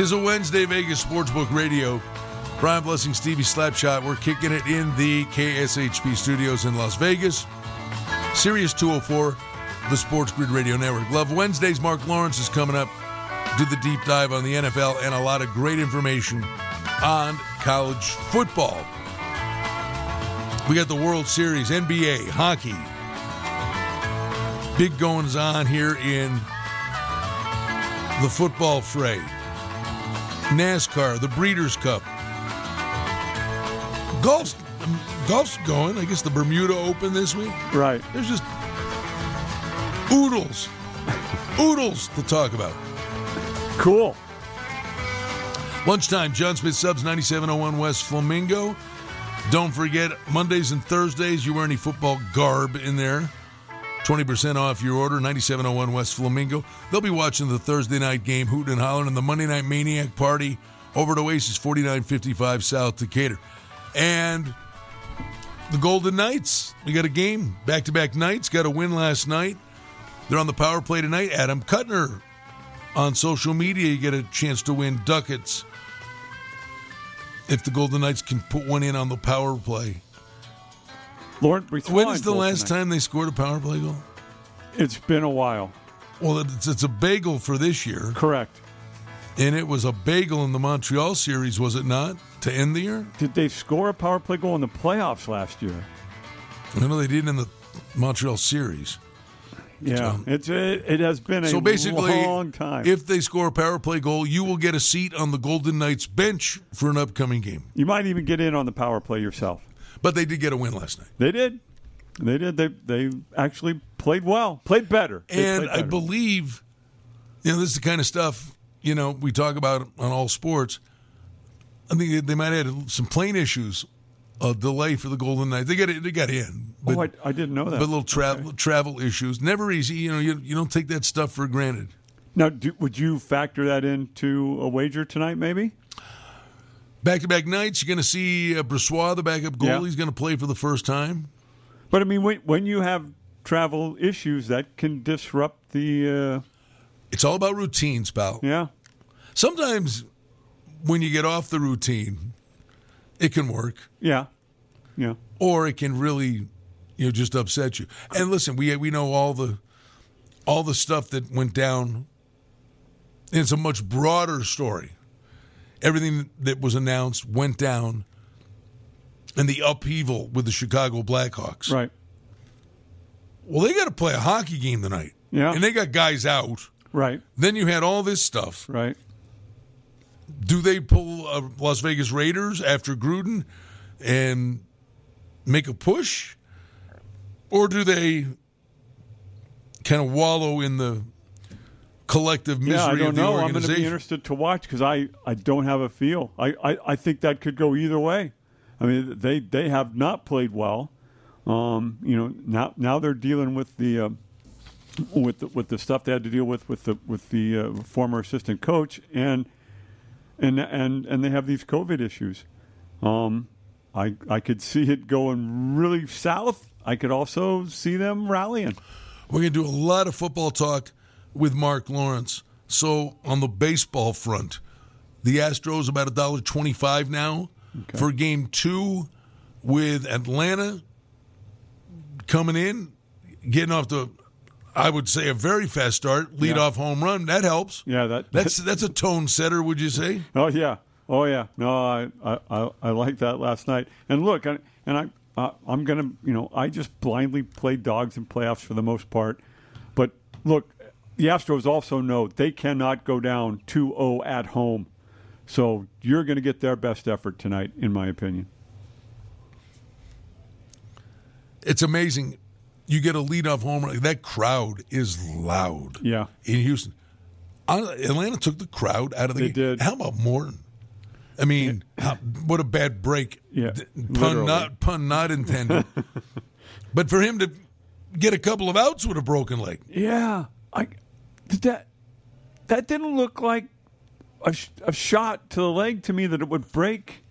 Tis a Wednesday, Vegas Sportsbook Radio. Brian Blessing, Stevie Slapshot. We're kicking it in the KSHP studios in Las Vegas. Sirius 204, the Sports Grid Radio Network. Love Wednesdays. Mark Lawrence is coming up. Do the deep dive on the NFL and a lot of great information on college football. We got the World Series, NBA, hockey. Big goings on here in the football fray. NASCAR, the Breeders' Cup. Golf's golf's going. I guess the Bermuda Open this week. Right. There's just oodles, oodles to talk about. Cool. Lunchtime, Jon Smith Subs, 9701 West Flamingo. Don't forget, Mondays and Thursdays, you wear any football garb in there. 20% off your order, 9701 West Flamingo. They'll be watching the Thursday night game, hooting and hollering, and the Monday night Maniac Party over at Oasis 4955 South Decatur. And the Golden Knights, we got a game, back to back nights, got a win last night. They're on the power play tonight. Adam Kuttner on social media, you get a chance to win ducats if the Golden Knights can put one in on the power play. Lauren, when is the last tonight. time they scored a power play goal? It's been a while. Well, it's, it's a bagel for this year. Correct. And it was a bagel in the Montreal series, was it not, to end the year? Did they score a power play goal in the playoffs last year? I know they didn't in the Montreal series. Yeah, it's it, it has been a so basically, long time. If they score a power play goal, you will get a seat on the Golden Knights bench for an upcoming game. You might even get in on the power play yourself. But they did get a win last night. They did. They did. They they actually played well, played better. They and played better. I believe, you know, this is the kind of stuff you know we talk about on all sports. I think they might have had some plane issues a delay for the Golden Knights. They got it. They got in. But, oh, I, I, didn't know that. But little travel okay. travel issues. Never easy. You know, you, you don't take that stuff for granted. Now, do, would you factor that into a wager tonight? Maybe. Back to back nights. You're going to see uh, Brossoit, the backup goalie, yeah. He's going to play for the first time. But I mean, when, when you have travel issues, that can disrupt the. Uh... It's all about routines, pal. Yeah. Sometimes when you get off the routine, it can work. Yeah. Yeah. Or it can really, you know, just upset you. And listen, we we know all the all the stuff that went down. it's a much broader story. Everything that was announced went down and the upheaval with the Chicago Blackhawks. Right. Well, they got to play a hockey game tonight. Yeah. And they got guys out. Right. Then you had all this stuff. Right. Do they pull uh, Las Vegas Raiders after Gruden and make a push? Or do they kind of wallow in the collective misery yeah, I don't know. I'm going to be interested to watch because I, I don't have a feel. I, I, I think that could go either way. I mean, they, they have not played well. Um, you know, now now they're dealing with the uh, with the, with the stuff they had to deal with with the with the uh, former assistant coach, and and and and they have these COVID issues. Um, I I could see it going really south. I could also see them rallying. We're going to do a lot of football talk with Mark Lawrence. So on the baseball front, the Astros about a dollar twenty-five now okay. for Game Two, with Atlanta coming in, getting off the I would say a very fast start, lead yeah. off home run. That helps. Yeah, that that's that's a tone setter. Would you say? Oh yeah, oh yeah. No, I I, I like that last night. And look, and I uh, I'm gonna you know I just blindly play dogs in playoffs for the most part. But look, the Astros also know they cannot go down 2-0 at home. So you're going to get their best effort tonight, in my opinion. It's amazing you get a leadoff homer. That crowd is loud. Yeah. In Houston. Atlanta took the crowd out of the they game. Did. How about Morton? I mean, how, what a bad break. Yeah. Pun not pun not intended. but for him to get a couple of outs with a broken leg. Yeah. I that that didn't look like a, a shot to the leg to me that it would break.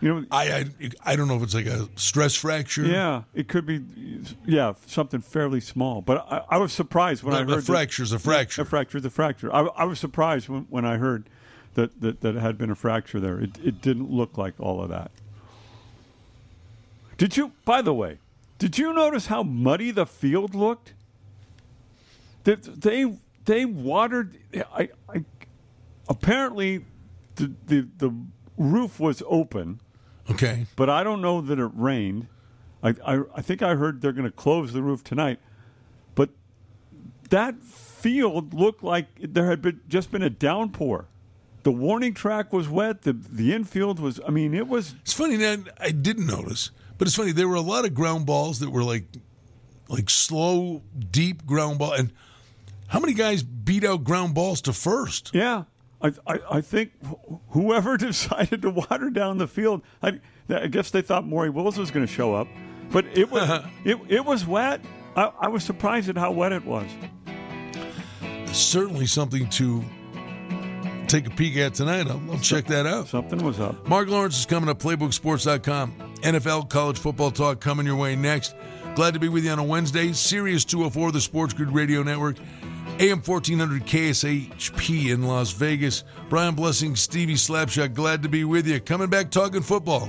You know, I, I I don't know if it's like a stress fracture. yeah, it could be, yeah, something fairly small. But I, I was surprised when a, I heard a fracture's a fracture. A fracture's a fracture. I, I was surprised when, when I heard that, that, that it had been a fracture there. It, it didn't look like all of that. Did you, by the way, did you notice how muddy the field looked? They, they, they watered, I, I, apparently the, the, the roof was open, Okay. but I don't know that it rained. I, I, I think I heard they're going to close the roof tonight. But that field looked like there had been, just been a downpour. The warning track was wet. The the infield was. I mean, it was. It's funny that I didn't notice, but it's funny there were a lot of ground balls that were like like slow, deep ground ball. And how many guys beat out ground balls to first? Yeah, I I, I think whoever decided to water down the field, I, I guess they thought Maury Wills was going to show up, but it was uh-huh. it it was wet. I, I was surprised at how wet it was. Certainly something to take a peek at tonight. I'll, I'll check that out. Something was up. Mark Lawrence is coming up, PlaybookSports.com. NFL college football talk coming your way next. Glad to be with you on a Wednesday. Sirius 204, the Sports Grid Radio Network. AM 1400 KSHP in Las Vegas. Brian Blessing, Stevie Slapshot, glad to be with you. Coming back talking football.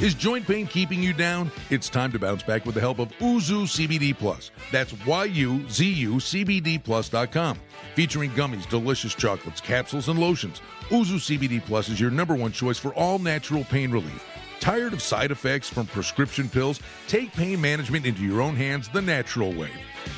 Is joint pain keeping you down? It's time to bounce back with the help of Yuzu CBD Plus. That's Y-U-Z-U CBD Plus.com. Featuring gummies, delicious chocolates, capsules, and lotions. Yuzu CBD Plus is your number one choice for all natural pain relief. Tired of side effects from prescription pills? Take pain management into your own hands the natural way.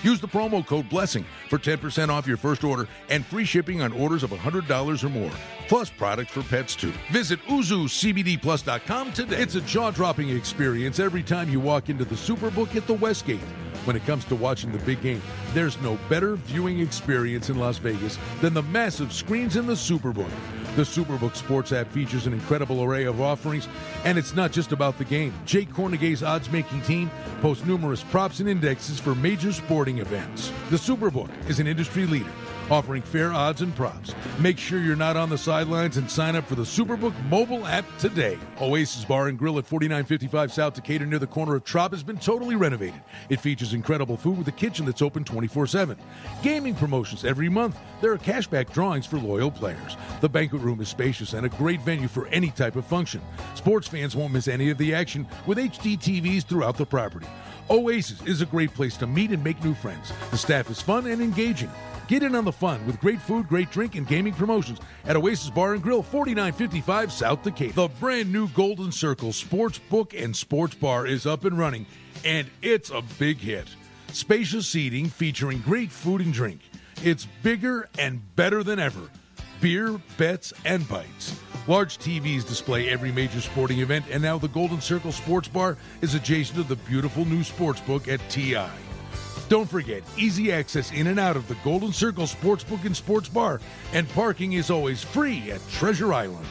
Use the promo code BLESSING for 10% off your first order and free shipping on orders of $100 or more, plus products for pets too. Visit YuzuCBDPlus.com today. It's a jaw dropping experience every time you walk into the Superbook at the Westgate. When it comes to watching the big game, there's no better viewing experience in Las Vegas than the massive screens in the Superbook. The Superbook Sports app features an incredible array of offerings, and it's not just about the game. Jay Kornegay's odds making team posts numerous props and indexes for major sporting events. The Superbook is an industry leader offering fair odds and props. Make sure you're not on the sidelines and sign up for the Superbook mobile app today. Oasis Bar and Grill at 4955 South Decatur near the corner of Trop has been totally renovated. It features incredible food with a kitchen that's open 24 7. Gaming promotions every month. There are cashback drawings for loyal players. The banquet room is spacious and a great venue for any type of function. Sports fans won't miss any of the action with HD TVs throughout the property. Oasis is a great place to meet and make new friends. The staff is fun and engaging. Get in on the fun with great food, great drink, and gaming promotions at Oasis Bar and Grill, 4955 South Decatur. The brand new Golden Circle Sports Book and Sports Bar is up and running, and it's a big hit. Spacious seating featuring great food and drink. It's bigger and better than ever. Beer, bets, and bites. Large TVs display every major sporting event, and now the Golden Circle Sports Bar is adjacent to the beautiful new sports book at TI. Don't forget, easy access in and out of the Golden Circle Sportsbook and Sports Bar, and parking is always free at Treasure Island.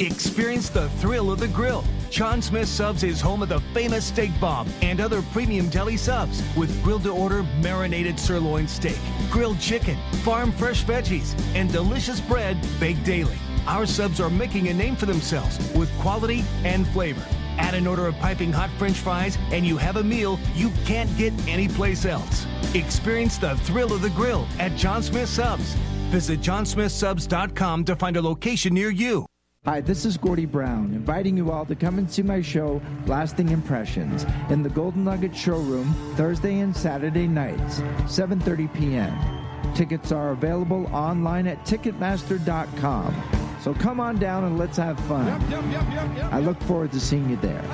Experience the thrill of the grill. Jon Smith Subs is home of the famous steak bomb and other premium deli subs with grilled to order marinated sirloin steak, grilled chicken, farm fresh veggies, and delicious bread baked daily. Our subs are making a name for themselves with quality and flavor. Add an order of piping hot french fries, and you have a meal you can't get anyplace else. Experience the thrill of the grill at Jon Smith Subs. Visit jonsmithsubs.com to find a location near you. Hi, this is Gordy Brown, inviting you all to come and see my show, Lasting Impressions, in the Golden Nugget Showroom Thursday and Saturday nights, 7:30 p.m. Tickets are available online at Ticketmaster.com. So come on down and let's have fun. Yep, yep, yep, I look forward to seeing you there.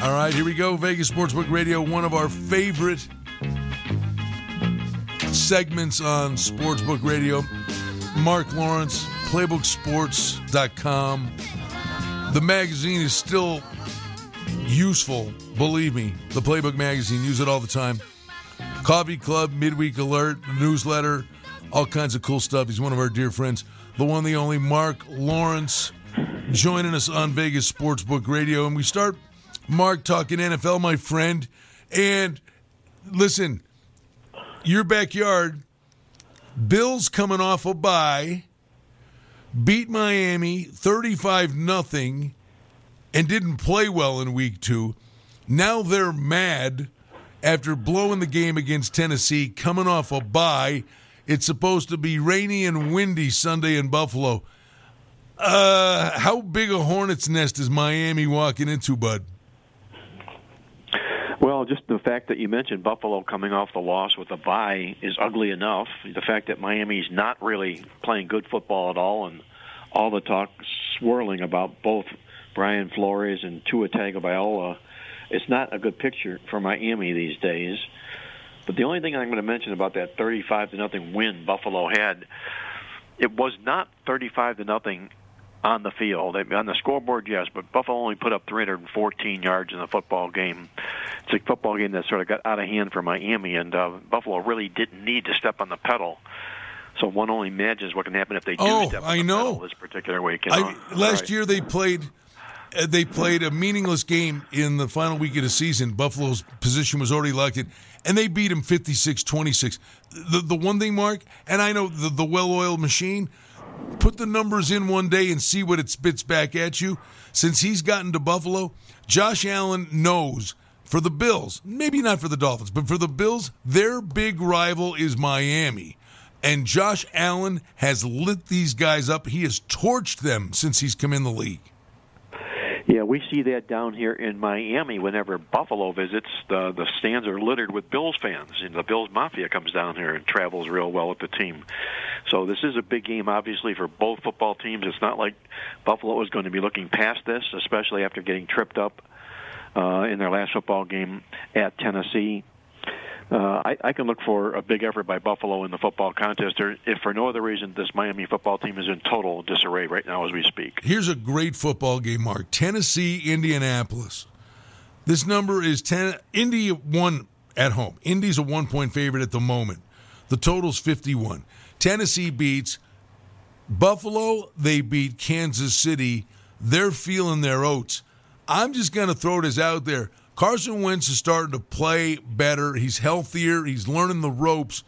All right, here we go. Vegas Sportsbook Radio, one of our favorite segments on Sportsbook Radio. Mark Lawrence, PlaybookSports.com. The magazine is still useful, believe me. The Playbook magazine, use it all the time. Coffee Club, Midweek Alert, newsletter, all kinds of cool stuff. He's one of our dear friends, the one, the only Mark Lawrence, joining us on Vegas Sportsbook Radio. And we start, Mark, talking NFL, my friend. And listen, your backyard, Bills coming off a bye, beat Miami 35 nothing, and didn't play well in week two. Now they're mad after blowing the game against Tennessee, coming off a bye. It's supposed to be rainy and windy Sunday in Buffalo. Uh, how big a hornet's nest is Miami walking into, bud? Just the fact that you mentioned Buffalo coming off the loss with a bye is ugly enough. The fact that Miami's not really playing good football at all, and all the talk swirling about both Brian Flores and Tua Tagovailoa, it's not a good picture for Miami these days. But the only thing I'm going to mention about that 35 to nothing win Buffalo had, it was not 35 to nothing on the field. On the scoreboard, yes, but Buffalo only put up 314 yards in the football game. It's a football game that sort of got out of hand for Miami, and uh, Buffalo really didn't need to step on the pedal. So one only imagines what can happen if they do oh, step on I the know. pedal this particular week. You I, last Right. year they played uh, they played a meaningless game in the final week of the season. Buffalo's position was already locked in, and they beat them 56-26. The the one thing, Mark, and I know the, the well-oiled machine. Put the numbers in one day and see what it spits back at you. Since he's gotten to Buffalo, Josh Allen knows for the Bills, maybe not for the Dolphins, but for the Bills, their big rival is Miami. And Josh Allen has lit these guys up. He has torched them since he's come in the league. Yeah, we see that down here in Miami. Whenever Buffalo visits, the the stands are littered with Bills fans, and the Bills Mafia comes down here and travels real well with the team. So this is a big game, obviously, for both football teams. It's not like Buffalo is going to be looking past this, especially after getting tripped up uh, in their last football game at Tennessee. Uh, I, I can look for a big effort by Buffalo in the football contest, or if for no other reason, this Miami football team is in total disarray right now as we speak. Here's a great football game, Mark. Tennessee, Indianapolis. This number is 10. Indy one at home. Indy's a one point favorite at the moment. The total's 51. Tennessee beats Buffalo. They beat Kansas City. They're feeling their oats. I'm just going to throw this out there. Carson Wentz is starting to play better. He's healthier. He's learning the ropes.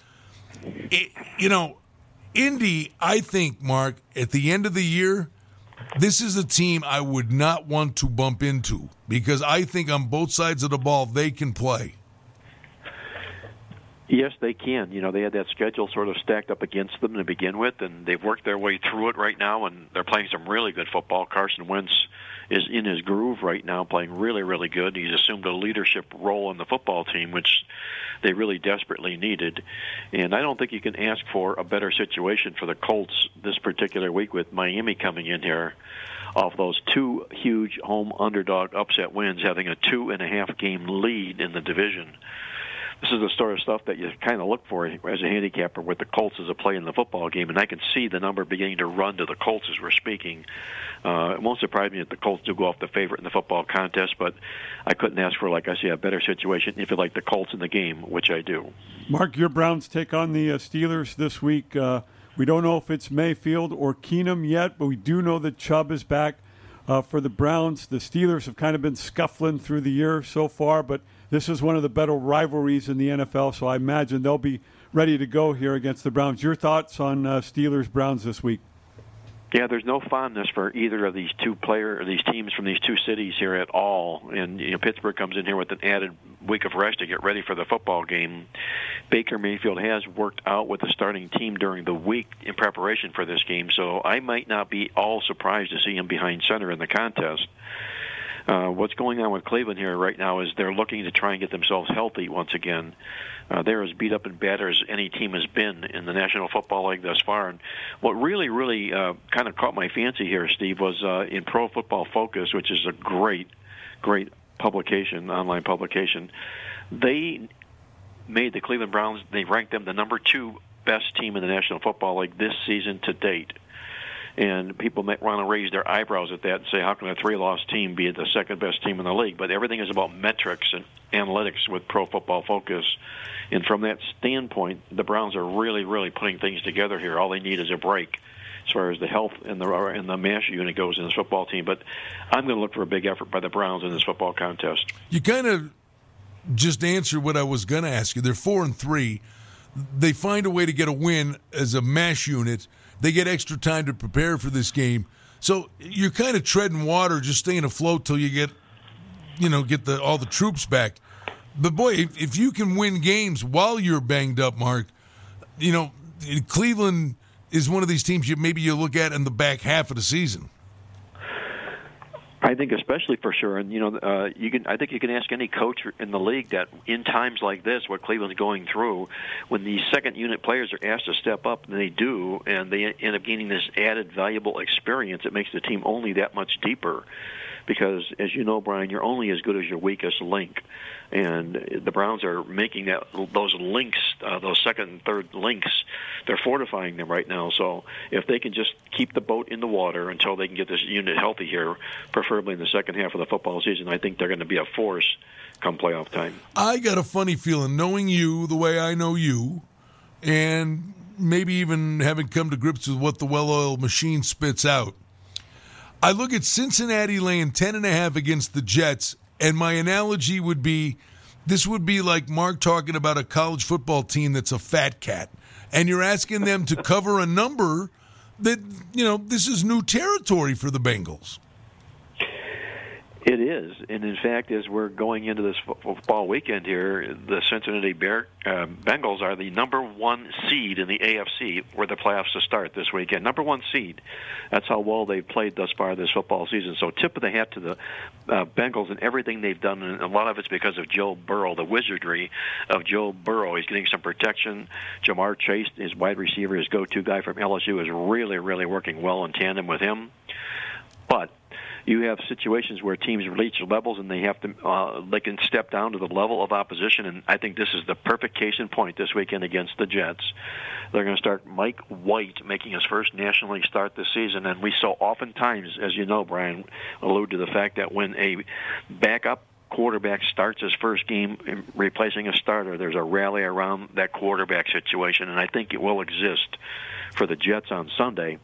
It, you know, Indy, I think, Mark, at the end of the year, this is a team I would not want to bump into because I think on both sides of the ball they can play. Yes, they can. You know, they had that schedule sort of stacked up against them to begin with, and they've worked their way through it right now, and they're playing some really good football. Carson Wentz is in his groove right now, playing really, really good. He's assumed a leadership role in the football team, which they really desperately needed. And I don't think you can ask for a better situation for the Colts this particular week with Miami coming in here off those two huge home underdog upset wins, having a two and a half game lead in the division this is the sort of stuff that you kind of look for as a handicapper with the Colts as a play in the football game, and I can see the number beginning to run to the Colts as we're speaking. Uh, it won't surprise me if the Colts do go off the favorite in the football contest, but I couldn't ask for, like I say, a better situation if you like the Colts in the game, which I do. Mark, your Browns take on the uh, Steelers this week. Uh, we don't know if it's Mayfield or Keenum yet, but we do know that Chubb is back uh, for the Browns. The Steelers have kind of been scuffling through the year so far, but this is one of the better rivalries in the NFL, so I imagine they'll be ready to go here against the Browns. Your thoughts on uh, Steelers Browns this week? Yeah, there's no fondness for either of these two player or these teams from these two cities here at all. And you know, Pittsburgh comes in here with an added week of rest to get ready for the football game. Baker Mayfield has worked out with the starting team during the week in preparation for this game, so I might not be all surprised to see him behind center in the contest. Uh, what's going on with Cleveland here right now is they're looking to try and get themselves healthy once again. Uh, they're as beat up and battered as any team has been in the National Football League thus far. And what really, really uh, kind of caught my fancy here, Steve, was uh, in Pro Football Focus, which is a great, great publication, online publication, they made the Cleveland Browns. They ranked them the number two best team in the National Football League this season to date. And people might want to raise their eyebrows at that and say, how can a three-loss team be the second best team in the league? But everything is about metrics and analytics with Pro Football Focus. And from that standpoint, the Browns are really, really putting things together here. All they need is a break as far as the health and the and the mash unit goes in this football team. But I'm going to look for a big effort by the Browns in this football contest. You kind of just answered what I was going to ask you. They're four and three. They find a way to get a win as a mash unit. They get extra time to prepare for this game. So you're kind of treading water, just staying afloat till you get, you know, get the all the troops back. But boy, if, if you can win games while you're banged up, Mark, you know, Cleveland is one of these teams you maybe you look at in the back half of the season. I think especially for sure, and you know, uh, you can. I think you can ask any coach in the league that in times like this, what Cleveland's going through, when the second unit players are asked to step up, and they do, and they end up gaining this added valuable experience, it makes the team only that much deeper because, as you know, Brian, you're only as good as your weakest link, and the Browns are making that those links, uh, those second and third links, they're fortifying them right now. So if they can just keep the boat in the water until they can get this unit healthy here, preferably in the second half of the football season, I think they're going to be a force come playoff time. I got a funny feeling, knowing you the way I know you, and maybe even having come to grips with what the well-oiled machine spits out I look at Cincinnati laying 10.5 against the Jets, and my analogy would be this would be like Mark talking about a college football team that's a fat cat. And you're asking them to cover a number that, you know, this is new territory for the Bengals. It is, and in fact, as we're going into this football weekend here, the Cincinnati Bear uh, Bengals are the number one seed in the AFC, where the playoffs to start this weekend. Number one seed. That's how well they've played thus far this football season. So, tip of the hat to the uh, Bengals and everything they've done, and a lot of it's because of Joe Burrow, the wizardry of Joe Burrow. He's getting some protection. Ja'Marr Chase, his wide receiver, his go-to guy from LSU, is really, really working well in tandem with him. But you have situations where teams reach levels and they have to uh, they can step down to the level of opposition. And I think this is the perfect case in point this weekend against the Jets. They're going to start Mike White making his first National League start this season, and we so oftentimes, as you know, Brian, allude to the fact that when a backup quarterback starts his first game replacing a starter, there's a rally around that quarterback situation, and I think it will exist for the Jets on Sunday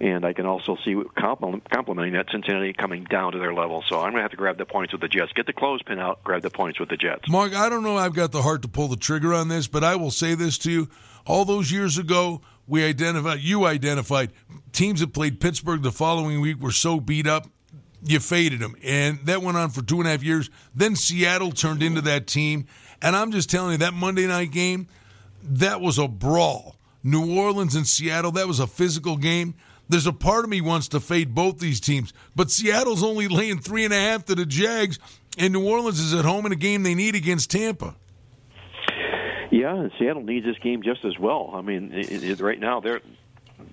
and I can also see complementing that Cincinnati coming down to their level. So I'm going to have to grab the points with the Jets. Get the clothespin out, grab the points with the Jets. Mark, I don't know I've got the heart to pull the trigger on this, but I will say this to you. All those years ago, we identified, you identified, teams that played Pittsburgh the following week were so beat up, you faded them. And that went on for two and a half years. Then Seattle turned into that team. And I'm just telling you, that Monday night game, that was a brawl. New Orleans and Seattle, that was a physical game. There's a part of me wants to fade both these teams, but Seattle's only laying three and a half to the Jags, and New Orleans is at home in a game they need against Tampa. Yeah, and Seattle needs this game just as well. I mean, it, it, right now they're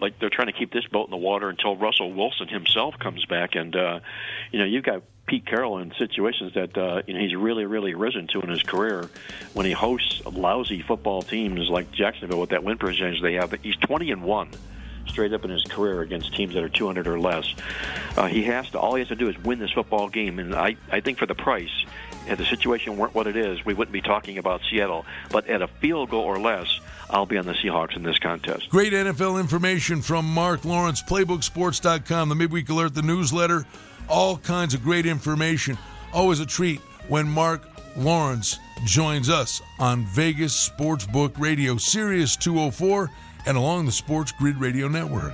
like they're trying to keep this boat in the water until Russell Wilson himself comes back, and uh, you know you've got Pete Carroll in situations that uh, you know he's really really risen to in his career when he hosts lousy football teams like Jacksonville with that win percentage they have. He's twenty and one straight up in his career against teams that are 200 or less. Uh, he has to. All he has to do is win this football game, and I, I think for the price, if the situation weren't what it is, we wouldn't be talking about Seattle. But at a field goal or less, I'll be on the Seahawks in this contest. Great NFL information from Mark Lawrence, PlaybookSports.com, the Midweek Alert, the newsletter, all kinds of great information. Always a treat when Mark Lawrence joins us on Vegas Sportsbook Radio, Sirius 204 and along the Sports Grid Radio Network.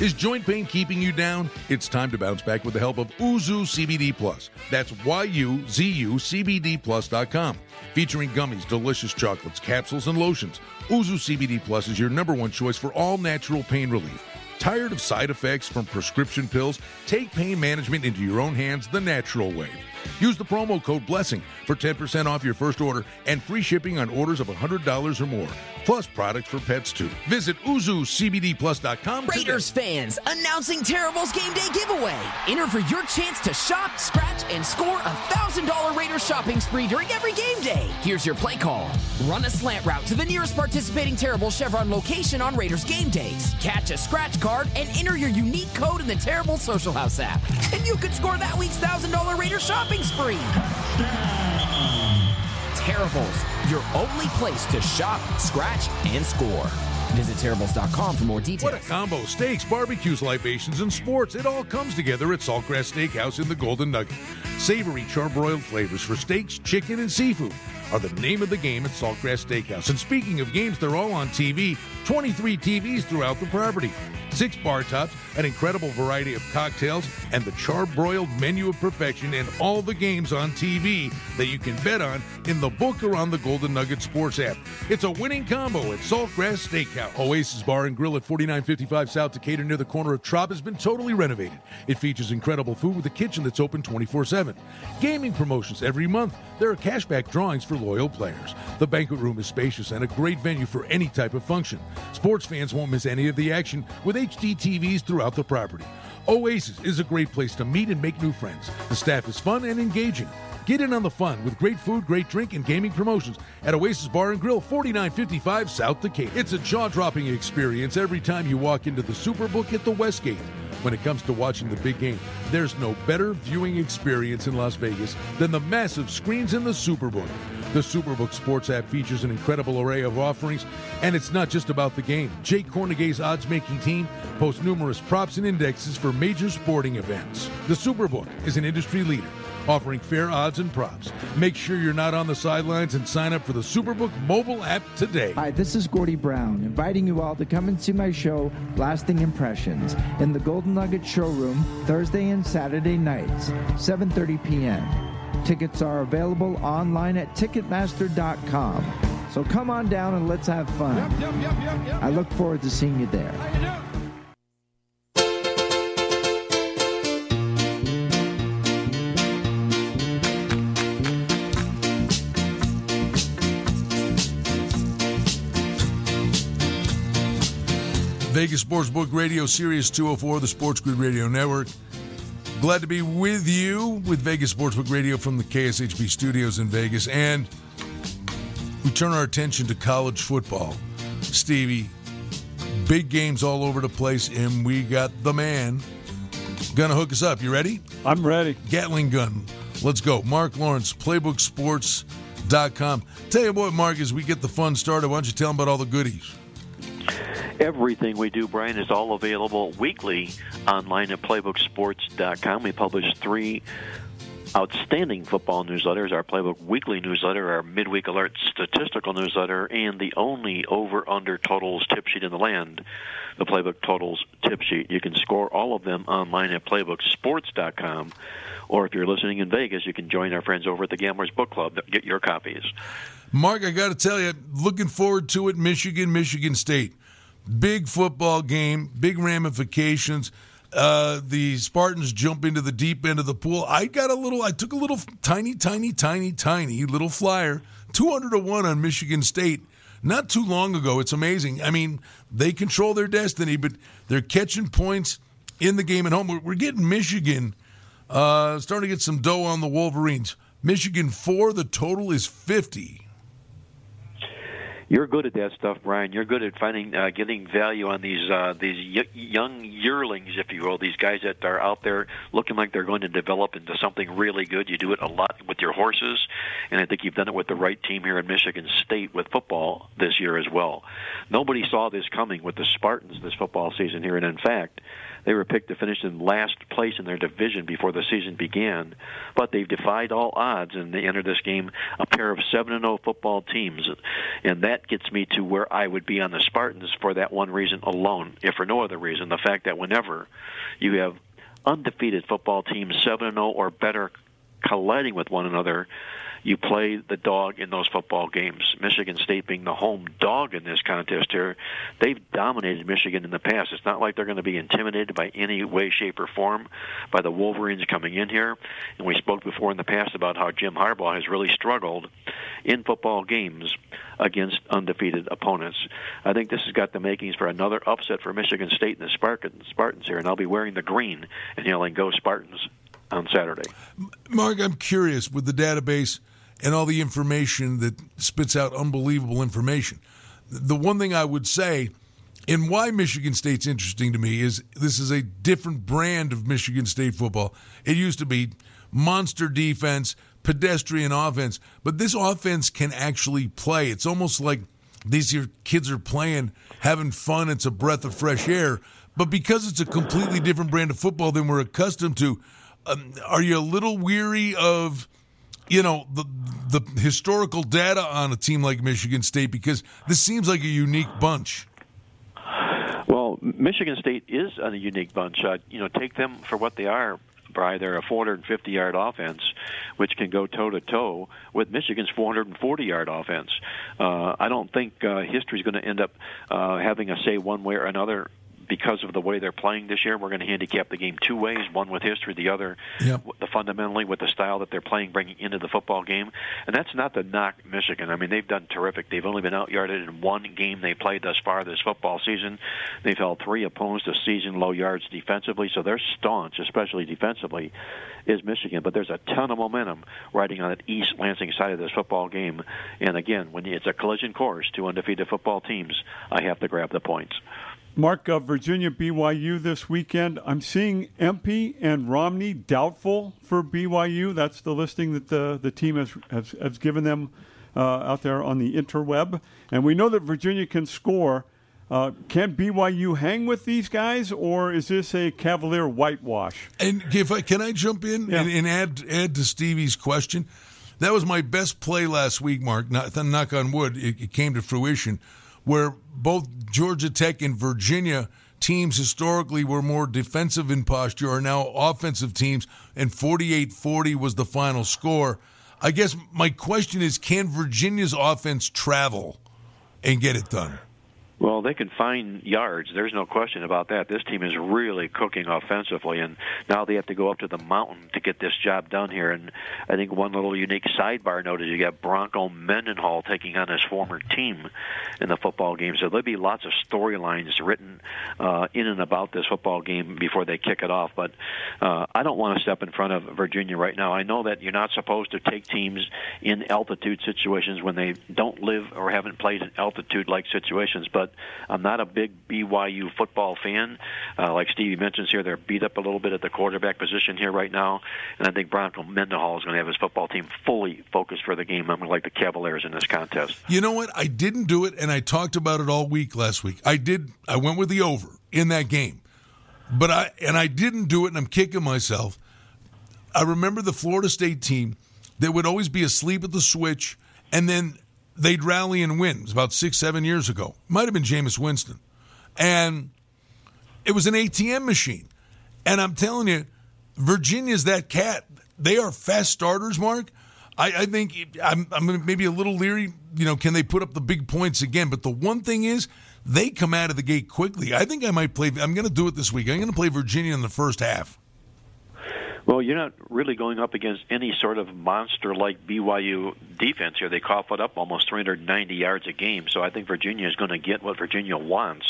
Is joint pain keeping you down? It's time to bounce back with the help of Yuzu CBD Plus. That's Y-U-Z-U CBD Plus.com. Featuring gummies, delicious chocolates, capsules, and lotions. Yuzu CBD Plus is your number one choice for all natural pain relief. Tired of side effects from prescription pills? Take pain management into your own hands the natural way. Use the promo code BLESSING for 10% off your first order and free shipping on orders of $100 or more, plus products for pets too. Visit YuzuCBDPlus.com today. Raiders fans, announcing Terrible's Game Day giveaway. Enter for your chance to shop, scratch, and score a $1,000 Raiders shopping spree during every game day. Here's your play call. Run a slant route to the nearest participating Terrible Chevron location on Raiders game days. Catch a scratch card and enter your unique code in the Terrible Social House app. And you could score that week's $1,000 Raiders shopping spree. Terribles, your only place to shop, scratch, and score. Visit terribles.com for more details. What a combo. Steaks, barbecues, libations, and sports. It all comes together at Saltgrass Steakhouse in the Golden Nugget. Savory charbroiled flavors for steaks, chicken, and seafood are the name of the game at Saltgrass Steakhouse. And speaking of games, they're all on TV. 23 TVs throughout the property. Six bar tops, an incredible variety of cocktails, and the charbroiled menu of perfection, and all the games on TV that you can bet on in the book or on the Golden Nugget Sports app. It's a winning combo at Saltgrass Steakhouse. Oasis Bar and Grill at 4955 South Decatur near the corner of Trop has been totally renovated. It features incredible food with a kitchen that's open 24 7. Gaming promotions every month. There are cashback drawings for loyal players. The banquet room is spacious and a great venue for any type of function. Sports fans won't miss any of the action with HD TVs throughout the property. Oasis is a great place to meet and make new friends. The staff is fun and engaging. Get in on the fun with great food, great drink, and gaming promotions at Oasis Bar and Grill, 4955 South Decatur. It's a jaw-dropping experience every time you walk into the Superbook at the Westgate. When it comes to watching the big game, there's no better viewing experience in Las Vegas than the massive screens in the Superbook. The Superbook Sports app features an incredible array of offerings, and it's not just about the game. Jay Kornegay's odds making team posts numerous props and indexes for major sporting events. The Superbook is an industry leader offering fair odds and props. Make sure you're not on the sidelines and sign up for the Superbook mobile app today. Hi, this is Gordy Brown, inviting you all to come and see my show, Lasting Impressions, in the Golden Nugget Showroom Thursday and Saturday nights, 7:30 p.m. Tickets are available online at Ticketmaster.com. So come on down and let's have fun. I look forward to seeing you there. Vegas Sportsbook Radio, Sirius 204, the Sports Grid Radio Network. Glad to be with you with Vegas Sportsbook Radio from the KSHP studios in Vegas. And we turn our attention to college football. Stevie, big games all over the place, and we got the man gonna hook us up. You ready? I'm ready. Gatling gun. Let's go. Mark Lawrence, playbooksports.com. Tell you what, Mark, as we get the fun started, why don't you tell them about all the goodies? Everything we do, Brian, is all available weekly online at playbooksports.com. We publish three outstanding football newsletters our Playbook Weekly newsletter, our Midweek Alert statistical newsletter, and the only over under totals tip sheet in the land, the Playbook Totals tip sheet. You can score all of them online at playbooksports.com. Or if you're listening in Vegas, you can join our friends over at the Gamblers Book Club get your copies. Mark, I got to tell you, looking forward to it. Michigan, Michigan State. Big football game, big ramifications. Uh, the Spartans jump into the deep end of the pool. I got a little, I took a little tiny, tiny, tiny, tiny little flyer, 200 to 1 on Michigan State not too long ago. It's amazing. I mean, they control their destiny, but they're catching points in the game at home. We're, getting Michigan uh, starting to get some dough on the Wolverines. Michigan 4, the total is 50 you're good at that stuff, Brian. You're good at finding, uh, getting value on these uh, these y- young yearlings, if you will. These guys that are out there looking like they're going to develop into something really good. You do it a lot with your horses, and I think you've done it with the right team here in Michigan State with football this year as well. Nobody saw this coming with the Spartans this football season here, and in fact, They were picked to finish in last place in their division before the season began, but they've defied all odds and they entered this game a pair of 7 and 0 football teams. And that gets me to where I would be on the Spartans for that one reason alone, if for no other reason, the fact that whenever you have undefeated football teams 7 and 0 or better colliding with one another, you play the dog in those football games. Michigan State being the home dog in this contest here, they've dominated Michigan in the past. It's not like they're going to be intimidated by any way, shape, or form by the Wolverines coming in here. And we spoke before in the past about how Jim Harbaugh has really struggled in football games against undefeated opponents. I think this has got the makings for another upset for Michigan State and the Spartans, Spartans here, and I'll be wearing the green and yelling "Go Spartans!" on Saturday. Mark, I'm curious with the database and all the information that spits out unbelievable information. The one thing I would say, and why Michigan State's interesting to me, is this is a different brand of Michigan State football. It used to be monster defense, pedestrian offense, but this offense can actually play. It's almost like these kids are playing, having fun. It's a breath of fresh air. But because it's a completely different brand of football than we're accustomed to, um, are you a little weary of you know the the historical data on a team like Michigan State because this seems like a unique bunch. Well, Michigan State is a unique bunch. Uh, you know, take them for what they are. Bry, they're a 450-yard offense, which can go toe-to-toe with Michigan's 440-yard offense. Uh, I don't think uh, history is going to end up uh, having a say one way or another because of the way they're playing this year, we're going to handicap the game two ways: one with history, the other, yep. the fundamentally with the style that they're playing, bringing into the football game. And that's not to knock Michigan. I mean, they've done terrific. They've only been outyarded in one game they played thus far this football season. They've held three opponents to season low yards defensively, so they're staunch, especially defensively, is Michigan. But there's a ton of momentum riding on that East Lansing side of this football game. And again, when it's a collision course, two undefeated football teams, I have to grab the points. Mark, uh, Virginia BYU this weekend. I'm seeing MP and Romney doubtful for BYU. That's the listing that the, the team has, has, has given them uh, out there on the interweb. And we know that Virginia can score. Uh, can BYU hang with these guys, or is this a Cavalier whitewash? And if I, can I jump in yeah. and, and, add add to Stevie's question? That was my best play last week, Mark. Not, knock on wood, it, it came to fruition where both Georgia Tech and Virginia teams historically were more defensive in posture are now offensive teams, and 48 40 was the final score. I guess my question is can Virginia's offense travel and get it done? Well, they can find yards. There's no question about that. This team is really cooking offensively, and now they have to go up to the mountain to get this job done here. And I think one little unique sidebar note is you got Bronco Mendenhall taking on his former team in the football game. So there'll be lots of storylines written uh, in and about this football game before they kick it off. But uh, I don't want to step in front of Virginia right now. I know that you're not supposed to take teams in altitude situations when they don't live or haven't played in altitude-like situations, but but I'm not a big BYU football fan. Uh, like Stevie mentions here, they're beat up a little bit at the quarterback position here right now, and I think Bronco Mendenhall is going to have his football team fully focused for the game. I'm going to like the Cavaliers in this contest. You know what? I didn't do it, and I talked about it all week last week. I did. I went with the over in that game, but I and I didn't do it, and I'm kicking myself. I remember the Florida State team that would always be asleep at the switch, and then they'd rally and win. It was about six, seven years ago. Might have been Jameis Winston. And it was an ATM machine. And I'm telling you, Virginia's that cat. They are fast starters, Mark. I, I think I'm, I'm maybe a little leery. You know, can they put up the big points again? But the one thing is, they come out of the gate quickly. I think I might play. I'm going to do it this week. I'm going to play Virginia in the first half. Well, you're not really going up against any sort of monster like BYU defense here. They cough it up almost 390 yards a game. So I think Virginia is going to get what Virginia wants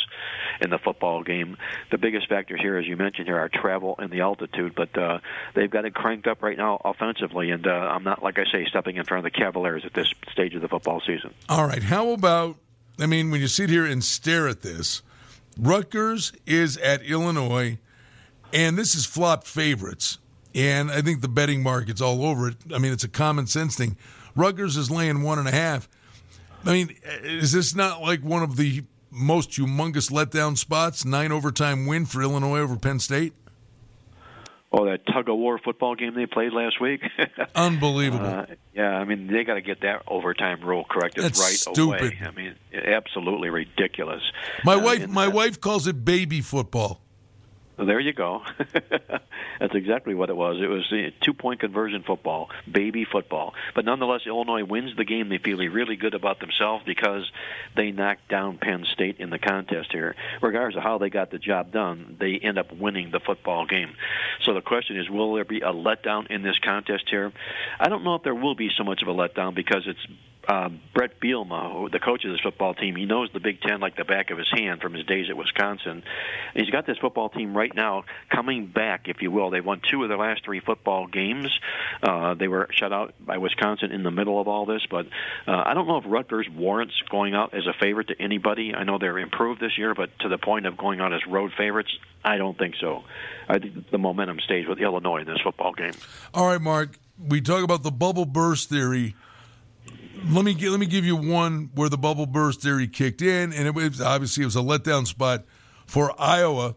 in the football game. The biggest factors here, as you mentioned here, are travel and the altitude. But uh, they've got it cranked up right now offensively. And uh, I'm not, like I say, stepping in front of the Cavaliers at this stage of the football season. All right. How about, I mean, when you sit here and stare at this, Rutgers is at Illinois, and this is flop favorites. And I think the betting market's all over it. I mean, it's a common sense thing. Rutgers is laying one and a half. I mean, is this not like one of the most humongous letdown spots? Nine overtime win for Illinois over Penn State. Oh, that tug of war football game they played last week. Unbelievable. Uh, yeah, I mean they got to get that overtime rule corrected That's right stupid. away. I mean, absolutely ridiculous. My Uh, wife, my uh, wife calls it baby football. There you go. That's exactly what it was. It was a two-point conversion football, baby football. But nonetheless, Illinois wins the game. They feel really good about themselves because they knocked down Penn State in the contest here. Regardless of how they got the job done, they end up winning the football game. So the question is, will there be a letdown in this contest here? I don't know if there will be so much of a letdown because it's uh, Brett Bielema, who, the coach of this football team, he knows the Big Ten like the back of his hand from his days at Wisconsin. He's got this football team right now coming back, if you will. They won two of their last three football games. Uh, they were shut out by Wisconsin in the middle of all this, but uh, I don't know if Rutgers warrants going out as a favorite to anybody. I know they're improved this year, but to the point of going out as road favorites, I don't think so. I think the momentum stays with Illinois in this football game. All right, Mark. We talk about the bubble burst theory. Let me let me give you one where the bubble burst theory kicked in, and it was obviously it was a letdown spot for Iowa.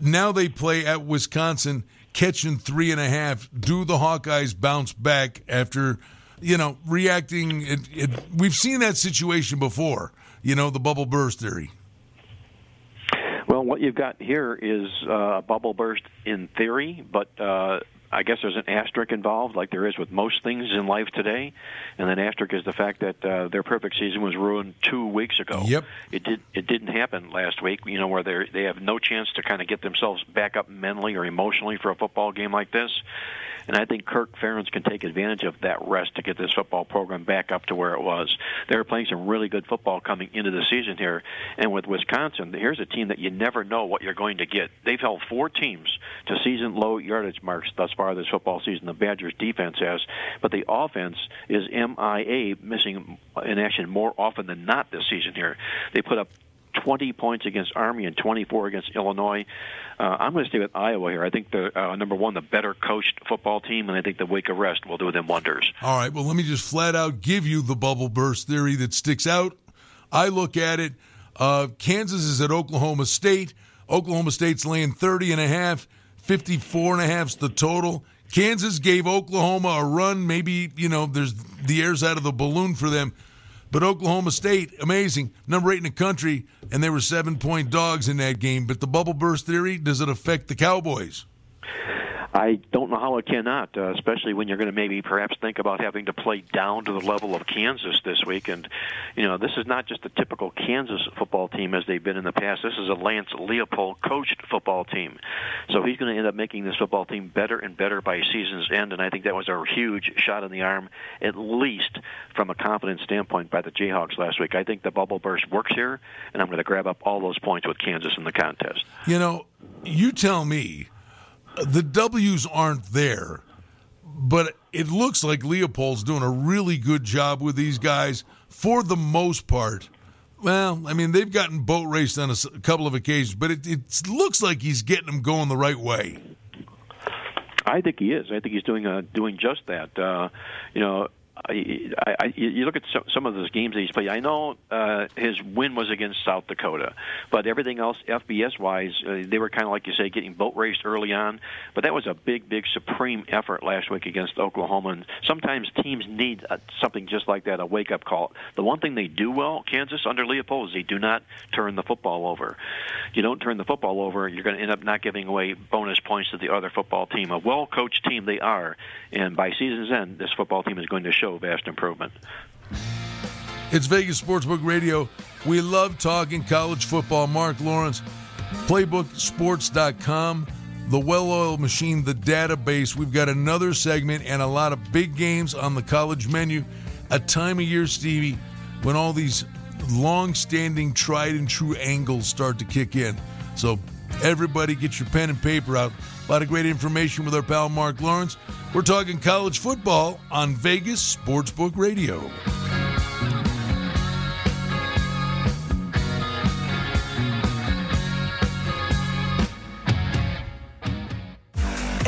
Now they play at Wisconsin, catching three and a half. Do the Hawkeyes bounce back after, you know, reacting? It, it, we've seen that situation before. You know, the bubble burst theory. Well, what you've got here is uh, a bubble burst in theory, but uh, I guess there's an asterisk involved, like there is with most things in life today. And that asterisk is the fact that uh, their perfect season was ruined two weeks ago. Yep. It did. It didn't happen last week. You know, where they they have no chance to kind of get themselves back up mentally or emotionally for a football game like this. And I think Kirk Ferentz can take advantage of that rest to get this football program back up to where it was. They're playing some really good football coming into the season here. And with Wisconsin, here's a team that you never know what you're going to get. They've held four teams to season low yardage marks thus far this football season. The Badgers defense has, but the offense is MIA, missing in action more often than not this season here. They put up 20 points against Army and 24 against Illinois. Uh, I'm going to stay with Iowa here. I think the uh, number one, the better coached football team, and I think the week of rest will do them wonders. All right. Well, let me just flat out give you the bubble burst theory that sticks out. I look at it. Uh, Kansas is at Oklahoma State. Oklahoma State's laying 30 and a half. 54 and a half's the total. Kansas gave Oklahoma a run. Maybe, you know, there's the air's out of the balloon for them. But Oklahoma State, amazing, number eight in the country, and they were seven point dogs in that game. But the bubble burst theory, does it affect the Cowboys? I don't know how it cannot, uh, especially when you're going to maybe perhaps think about having to play down to the level of Kansas this week. And, you know, this is not just a typical Kansas football team as they've been in the past. This is a Lance Leipold coached football team. So he's going to end up making this football team better and better by season's end. And I think that was a huge shot in the arm, at least from a confidence standpoint, by the Jayhawks last week. I think the bubble burst works here, and I'm going to grab up all those points with Kansas in the contest. You know, you tell me the W's aren't there, but it looks like Leipold's doing a really good job with these guys for the most part. Well, I mean, they've gotten boat raced on a couple of occasions, but it, it looks like he's getting them going the right way. I think he is. I think he's doing uh, doing just that. Uh, you know, I, I, you look at some, some of those games that he's played. I know uh, his win was against South Dakota, but everything else, FBS wise, uh, they were kind of like you say, getting boat raced early on. But that was a big, big supreme effort last week against Oklahoma. And sometimes teams need uh, something just like that, a wake up call. The one thing they do well, Kansas under Leipold, is they do not turn the football over. You don't turn the football over, you're going to end up not giving away bonus points to the other football team. A well coached team they are, and by season's end, this football team is going to show vast improvement. It's Vegas Sportsbook Radio. We love talking college football. Mark Lawrence, PlaybookSports.com, the well oiled machine, the database. We've got another segment and a lot of big games on the college menu. A time of year, Stevie, when all these long standing, tried and true angles start to kick in. So, everybody get your pen and paper out. A lot of great information with our pal Mark Lawrence. We're talking college football on Vegas Sportsbook Radio.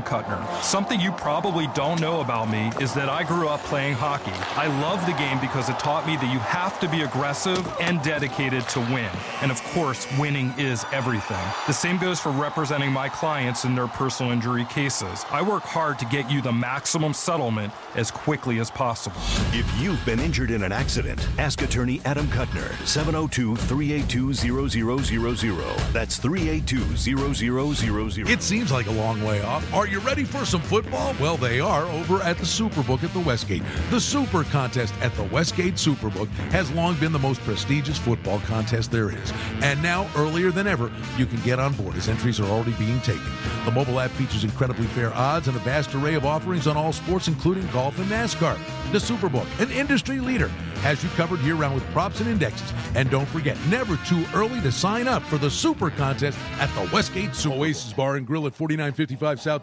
Kuttner. Something you probably don't know about me is that I grew up playing hockey. I love the game because it taught me that you have to be aggressive and dedicated to win. And of course, winning is everything. The same goes for representing my clients in their personal injury cases. I work hard to get you the maximum settlement as quickly as possible. If you've been injured in an accident, ask attorney Adam Kuttner, 702 382 0000. That's 382 0000. It seems like a long way off. Are you ready for some football? Well, they are over at the Superbook at the Westgate. The Super Contest at the Westgate Superbook has long been the most prestigious football contest there is. And now, earlier than ever, you can get on board as entries are already being taken. The mobile app features incredibly fair odds and a vast array of offerings on all sports, including golf and NASCAR. The Superbook, an industry leader, has you covered year round with props and indexes. And don't forget, never too early to sign up for the Super Contest at the Westgate. Oasis Bar and Grill at 4955 South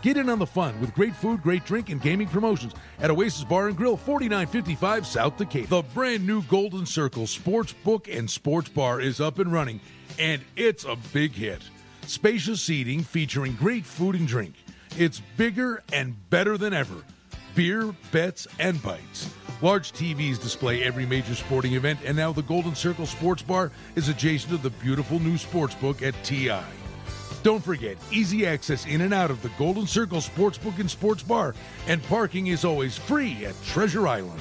Get in on the fun with great food, great drink, and gaming promotions at Oasis Bar and Grill, 4955 South Decatur. The brand new Golden Circle Sports Book and Sports Bar is up and running, and it's a big hit. Spacious seating featuring great food and drink. It's bigger and better than ever. Beer, bets, and bites. Large TVs display every major sporting event, and now the Golden Circle Sports Bar is adjacent to the beautiful new sports book at TI. Don't forget, easy access in and out of the Golden Circle Sportsbook and Sports Bar, and parking is always free at Treasure Island.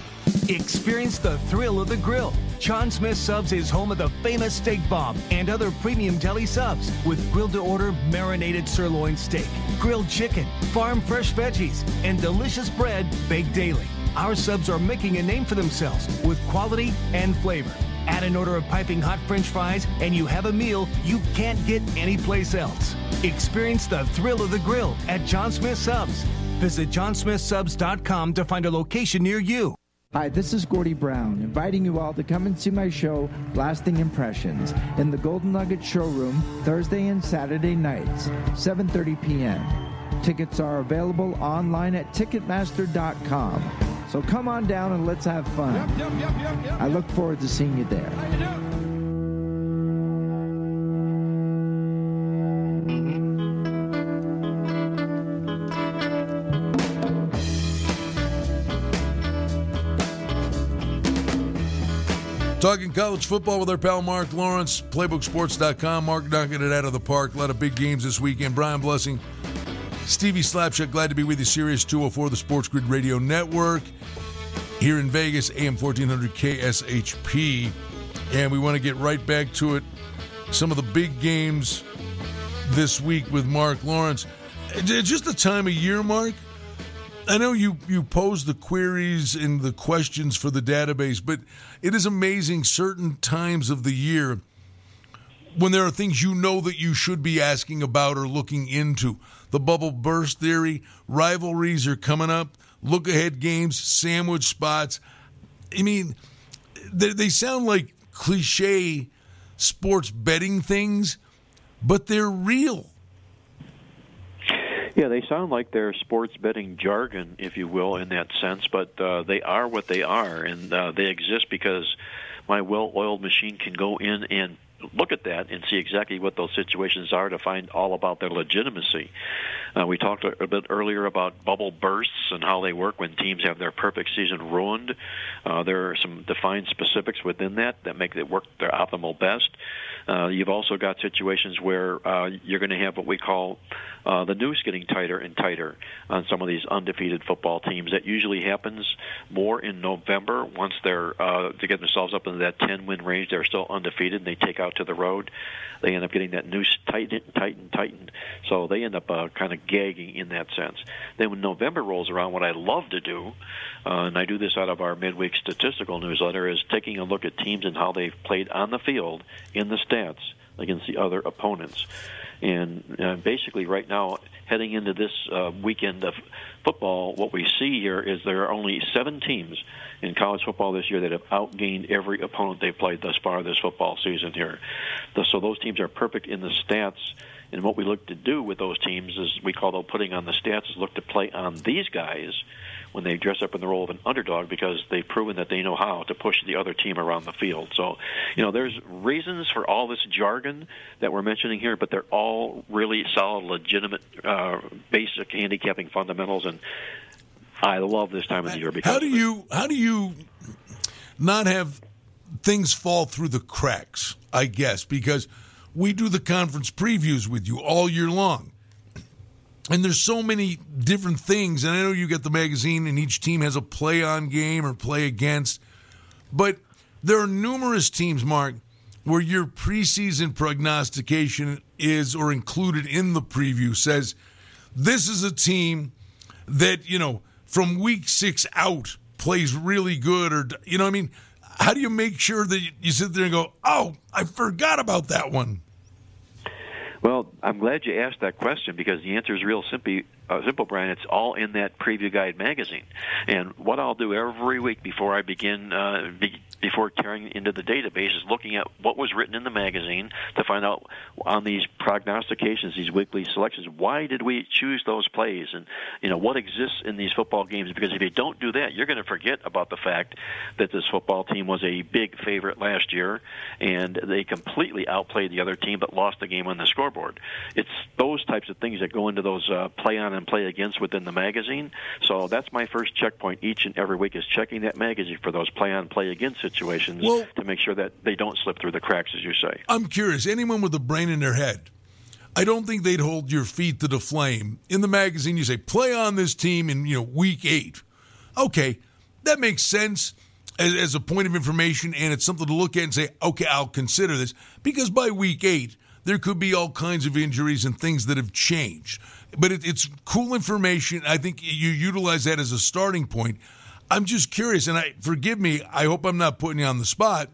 Experience the thrill of the grill. Jon Smith Subs is home of the famous steak bomb and other premium deli subs with grilled to order marinated sirloin steak, grilled chicken, farm fresh veggies, and delicious bread baked daily. Our subs are making a name for themselves with quality and flavor. Add an order of piping hot french fries, and you have a meal you can't get anyplace else. Experience the thrill of the grill at Jon Smith Subs. Visit jonsmithsubs.com to find a location near you. Hi, this is Gordy Brown, inviting you all to come and see my show, Lasting Impressions, in the Golden Nugget Showroom Thursday and Saturday nights, 7:30 p.m. Tickets are available online at Ticketmaster.com. So come on down and let's have fun. I look forward to seeing you there. Mm-hmm. Talking college football with our pal Mark Lawrence, PlaybookSports.com. Mark knocking it out of the park. A lot of big games this weekend. Brian Blessing, Stevie Slapshot, glad to be with you. Sirius 204, the Sports Grid Radio Network, here in Vegas, AM 1400 KSHP. And we want to get right back to it. Some of the big games this week with Mark Lawrence. It's just the time of year, Mark. I know you you pose the queries and the questions for the database, but it is amazing certain times of the year when there are things you know that you should be asking about or looking into. The bubble burst theory, rivalries are coming up, look ahead games, sandwich spots. I mean, they, they sound like cliche sports betting things, but they're real. Yeah, they sound like they're sports betting jargon, if you will, in that sense, but uh, they are what they are, and uh, they exist because my well-oiled machine can go in and look at that and see exactly what those situations are to find all about their legitimacy. Uh, we talked a, a bit earlier about bubble bursts and how they work when teams have their perfect season ruined. Uh, there are some defined specifics within that that make it work their optimal best. Uh, you've also got situations where uh, you're going to have what we call uh, the noose getting tighter and tighter on some of these undefeated football teams. That usually happens more in November once they're uh, to get themselves up into that 10 win range. They're still undefeated and they take out to the road. They end up getting that noose tightened, tightened, tightened. So they end up uh, kind of gagging in that sense. Then when November rolls around, what I love to do, uh, and I do this out of our midweek statistical newsletter, is taking a look at teams and how they've played on the field in the stats against the other opponents. And uh, basically, right now, heading into this uh, weekend of football, what we see here is there are only seven teams in college football this year that have outgained every opponent they've played thus far this football season here. So those teams are perfect in the stats. And what we look to do with those teams is we call them putting on the stats is look to play on these guys when they dress up in the role of an underdog because they've proven that they know how to push the other team around the field. So, you know, there's reasons for all this jargon that we're mentioning here, but they're all really solid, legitimate, uh, basic handicapping fundamentals. And I love this time of the year because how do you how do you not have things fall through the cracks? I guess because we do the conference previews with you all year long and there's so many different things and i know you get the magazine and each team has a play on game or play against but there are numerous teams mark where your preseason prognostication is or included in the preview says this is a team that you know from week six out plays really good or you know i mean? How do you make sure that you sit there and go oh i forgot about that one well, I'm glad you asked that question because the answer is real simple. Uh, simple, Brian. It's all in that preview guide magazine. And what I'll do every week before I begin uh, be, before tearing into the database is looking at what was written in the magazine to find out on these prognostications, these weekly selections, why did we choose those plays, and you know what exists in these football games. Because if you don't do that, you're going to forget about the fact that this football team was a big favorite last year, and they completely outplayed the other team, but lost the game on the scoreboard. It's those types of things that go into those uh, play on and play against within the magazine. So that's my first checkpoint each and every week is checking that magazine for those play on play against situations well, to make sure that they don't slip through the cracks, as you say. I'm curious. Anyone with a brain in their head, I don't think they'd hold your feet to the flame. In the magazine, you say play on this team in you know week eight. Okay, that makes sense as, as a point of information, and it's something to look at and say, okay, I'll consider this because by week eight there could be all kinds of injuries and things that have changed. But it, it's cool information. I think you utilize that as a starting point. I'm just curious, and I forgive me. I hope I'm not putting you on the spot.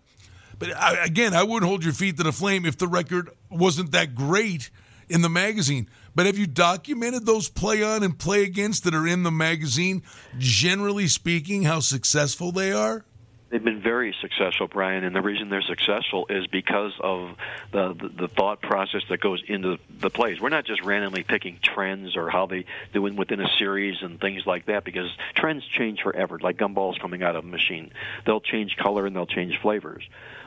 But I, again, I wouldn't hold your feet to the flame if the record wasn't that great in the magazine. But have you documented those play on and play against that are in the magazine? Generally speaking, how successful they are. They've been very successful, Brian, and the reason they're successful is because of the, the, the thought process that goes into the plays. We're not just randomly picking trends or how they do it within a series and things like that, because trends change forever, like gumballs coming out of a machine. They'll change color and they'll change flavors.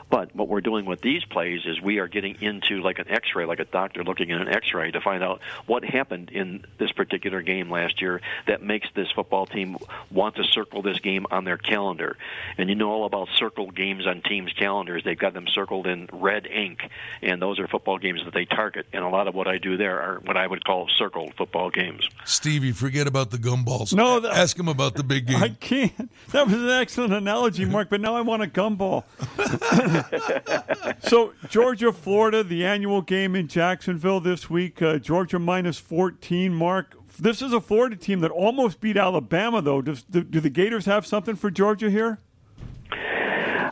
But what we're doing with these plays is we are getting into like an X-ray, like a doctor looking at an X-ray to find out what happened in this particular game last year that makes this football team want to circle this game on their calendar. And you know all about circled games on teams' calendars. They've got them circled in red ink, and those are football games that they target. And a lot of what I do there are what I would call circled football games. Stevie, forget about the gumballs. No, that, ask him about the big game. I can't. That was an excellent analogy, Mark. But now I want a gumball. so Georgia, Florida, the annual game in Jacksonville this week. Uh, Georgia minus fourteen. Mark, this is a Florida team that almost beat Alabama, though. Does, do, do the Gators have something for Georgia here?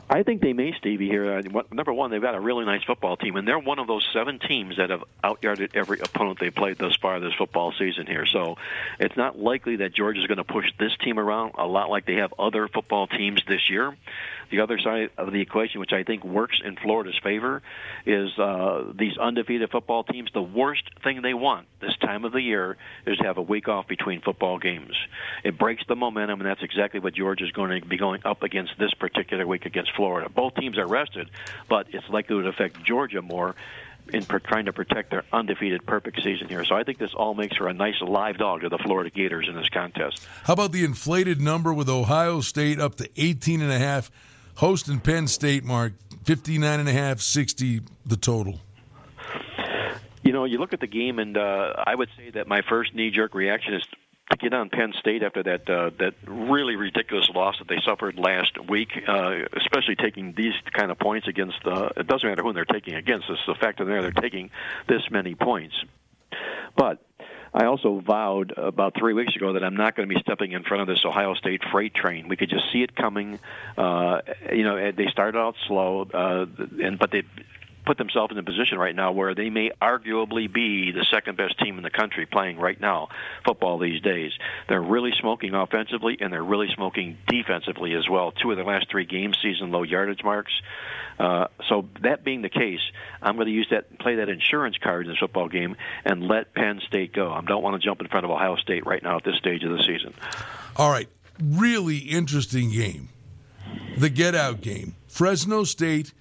I think they may, Stevie. Here, uh, number one, they've got a really nice football team, and they're one of those seven teams that have outyarded every opponent they played thus far this football season. Here, so it's not likely that Georgia's going to push this team around a lot like they have other football teams this year. The other side of the equation, which I think works in Florida's favor, is uh, these undefeated football teams. The worst thing they want this time of the year is to have a week off between football games. It breaks the momentum, and that's exactly what Georgia is going to be going up against this particular week against Florida. Both teams are rested, but it's likely to affect Georgia more in per- trying to protect their undefeated perfect season here. So I think this all makes for a nice live dog to the Florida Gators in this contest. How about the inflated number with Ohio State up to 18 and a half, hosting Penn State, Mark? 59 and a half, 60 the total. You know, you look at the game, and uh, I would say that my first knee-jerk reaction is to get on Penn State after that uh, that really ridiculous loss that they suffered last week, uh, especially taking these kind of points against. Uh, it doesn't matter who they're taking against. It's the fact that they're taking this many points. But I also vowed about three weeks ago that I'm not going to be stepping in front of this Ohio State freight train. We could just see it coming. Uh, you know, they started out slow, uh, and but they put themselves in a position right now where they may arguably be the second best team in the country playing right now football these days. They're really smoking offensively and they're really smoking defensively as well. Two of their last three games, season low yardage marks. Uh, so that being the case, I'm going to use that play that insurance card in this football game and let Penn State go. I don't want to jump in front of Ohio State right now at this stage of the season. All right, really interesting game. The get out game. Fresno State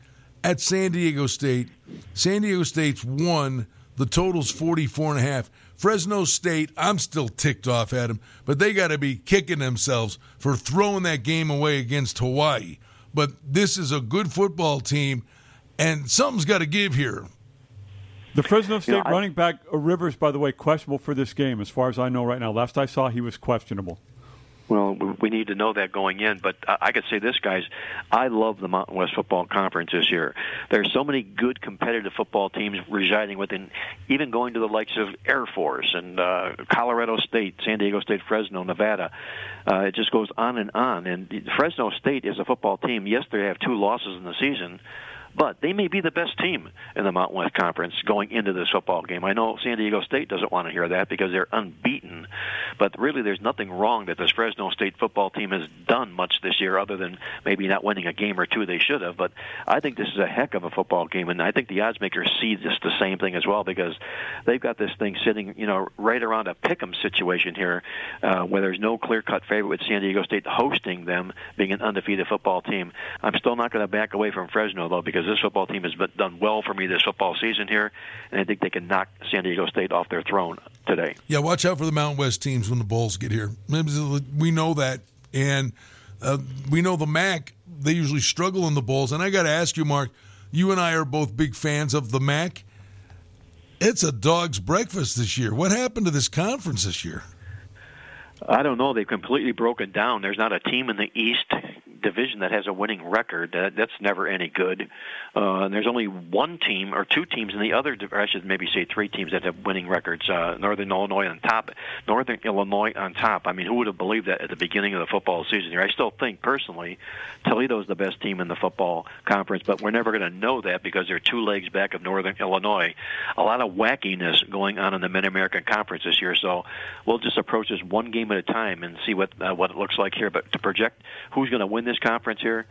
at San Diego State. San Diego State's won. The total's 44 and a half. Fresno State, I'm still ticked off at them, but they got to be kicking themselves for throwing that game away against Hawaii. But this is a good football team, and something's got to give here. The Fresno State you know, I, running back uh, Rivers, by the way, questionable for this game, as far as I know right now. Last I saw, he was questionable. Well, we need to know that going in. But I could say this, guys. I love the Mountain West Football Conference this year. There's so many good competitive football teams residing within, even going to the likes of Air Force and uh, Colorado State, San Diego State, Fresno, Nevada. Uh, it just goes on and on. And Fresno State is a football team. Yes, they have two losses in the season but they may be the best team in the Mountain West Conference going into this football game. I know San Diego State doesn't want to hear that because they're unbeaten, but really there's nothing wrong that this Fresno State football team has done much this year other than maybe not winning a game or two they should have. But I think this is a heck of a football game, and I think the odds makers see just the same thing as well because they've got this thing sitting, you know, right around a pick'em situation here, uh, where there's no clear-cut favorite with San Diego State hosting them, being an undefeated football team. I'm still not going to back away from Fresno though because because this football team has been, done well for me this football season here, and I think they can knock San Diego State off their throne today. Yeah, watch out for the Mountain West teams when the Bulls get here. We know that, and uh, we know the MAC. They usually struggle in the Bulls, and I got to ask you, Mark. You and I are both big fans of the MAC. It's a dog's breakfast this year. What happened to this conference this year? I don't know. They've completely broken down. There's not a team in the East division that has a winning record. That, that's never any good. Uh, and there's only one team or two teams in the other. Or I should maybe say three teams that have winning records. Uh, Northern Illinois on top. Northern Illinois on top. I mean, who would have believed that at the beginning of the football season here? I still think personally, Toledo's the best team in the football conference, but we're never going to know that because they're two legs back of Northern Illinois. A lot of wackiness going on in the Mid American Conference this year. So we'll just approach this one game at a time and see what uh, what it looks like here. But to project who's going to win this this conference here,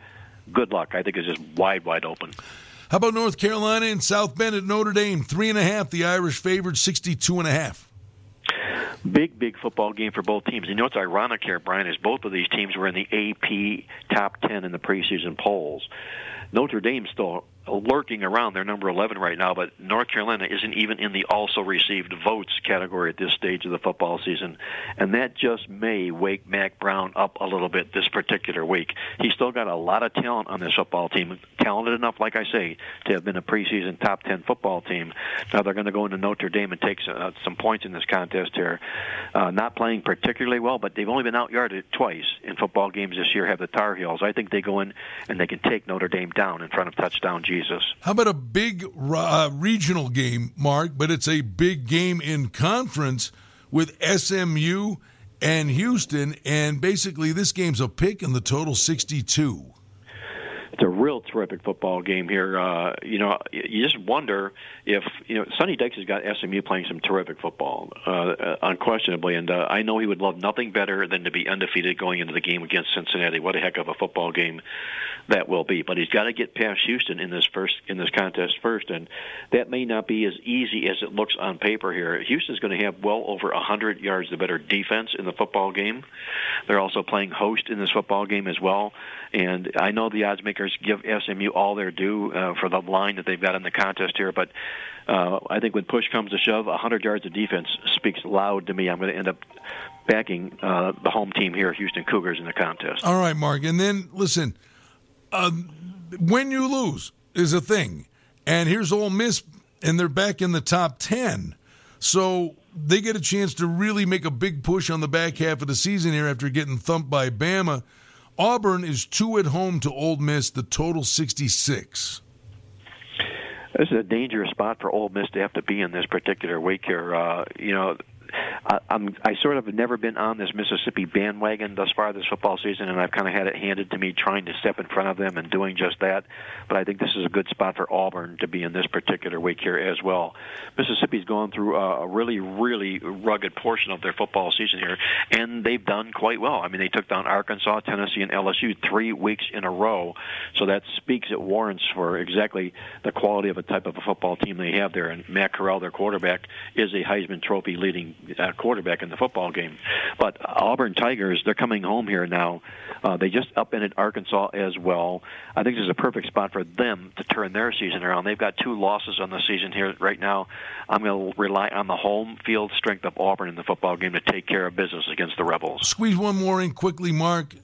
good luck. I think it's just wide, wide open. How about North Carolina and South Bend at Notre Dame? Three and a half. The Irish favored, sixty-two and a half. Big, big football game for both teams. You know what's ironic here, Brian, is both of these teams were in the AP top 10 in the preseason polls. Notre Dame's still lurking around. They're number 11 right now, but North Carolina isn't even in the also received votes category at this stage of the football season. And that just may wake Mack Brown up a little bit this particular week. He's still got a lot of talent on this football team. Talented enough, like I say, to have been a preseason top 10 football team. Now they're going to go into Notre Dame and take uh, some points in this contest here. Uh, not playing particularly well, but they've only been outyarded twice in football games this year, have the Tar Heels. I think they go in and they can take Notre Dame down in front of touchdown Jesus. How about a big uh, regional game, Mark? But it's a big game in conference with SMU and Houston, and basically this game's a pick in the total 62 it's a real terrific football game here. Uh, you know, you just wonder if you know Sonny Dykes has got SMU playing some terrific football, uh, unquestionably, and uh, I know he would love nothing better than to be undefeated going into the game against Cincinnati. What a heck of a football game that will be! But he's got to get past Houston in this first in this contest first, and that may not be as easy as it looks on paper here. Houston's going to have well over 100 yards the better defense in the football game. They're also playing host in this football game as well, and I know the odds makers give SMU all their due uh, for the line that they've got in the contest here. But uh, I think when push comes to shove, 100 yards of defense speaks loud to me. I'm going to end up backing uh, the home team here, Houston Cougars, in the contest. All right, Mark. And then listen, uh, when you lose, is a thing. And here's Ole Miss, and they're back in the top 10. So they get a chance to really make a big push on the back half of the season here after getting thumped by Bama. Auburn is two at home to Ole Miss, the total 66. This is a dangerous spot for Ole Miss to have to be in this particular week here. Uh, you know, I, I'm I sort of have never been on this Mississippi bandwagon thus far this football season, and I've kind of had it handed to me trying to step in front of them and doing just that. But I think this is a good spot for Auburn to be in this particular week here as well. Mississippi's gone through a really, really rugged portion of their football season here, and they've done quite well. I mean, they took down Arkansas, Tennessee, and LSU three weeks in a row, so that speaks it warrants for exactly the quality of a type of a football team they have there. And Matt Corral, their quarterback, is a Heisman Trophy leading quarterback in the football game. But Auburn Tigers, they're coming home here now. Uh, they just upended Arkansas as well. I think this is a perfect spot for them to turn their season around. They've got two losses on the season here right now. I'm going to rely on the home field strength of Auburn in the football game to take care of business against the Rebels. Squeeze one more in quickly, Mark.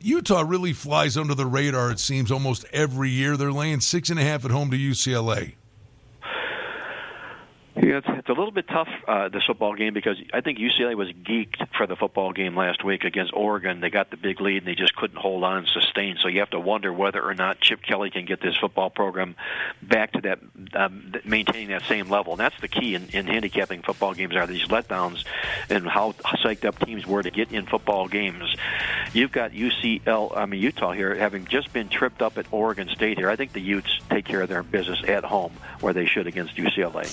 Utah really flies under the radar, it seems, almost every year. They're laying six and a half at home to UCLA. Yeah, it's, it's a little bit tough uh, this football game because I think UCLA was geeked for the football game last week against Oregon. They got the big lead and they just couldn't hold on and sustain. So you have to wonder whether or not Chip Kelly can get this football program back to that um, maintaining that same level. And that's the key in, in handicapping football games are these letdowns and how psyched up teams were to get in football games. You've got UCL, I mean Utah here, having just been tripped up at Oregon State here. I think the Utes take care of their business at home where they should against UCLA.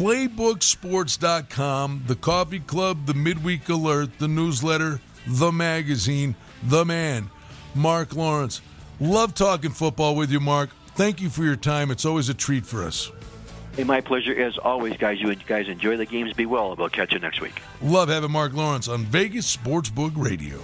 Playbooksports.com, the coffee club, the midweek alert, the newsletter, the magazine, the man, Mark Lawrence. Love talking football with you, Mark. Thank you for your time. It's always a treat for us. Hey, my pleasure as always, guys. You guys enjoy the games. Be well. We'll catch you next week. Love having Mark Lawrence on Vegas Sportsbook Radio.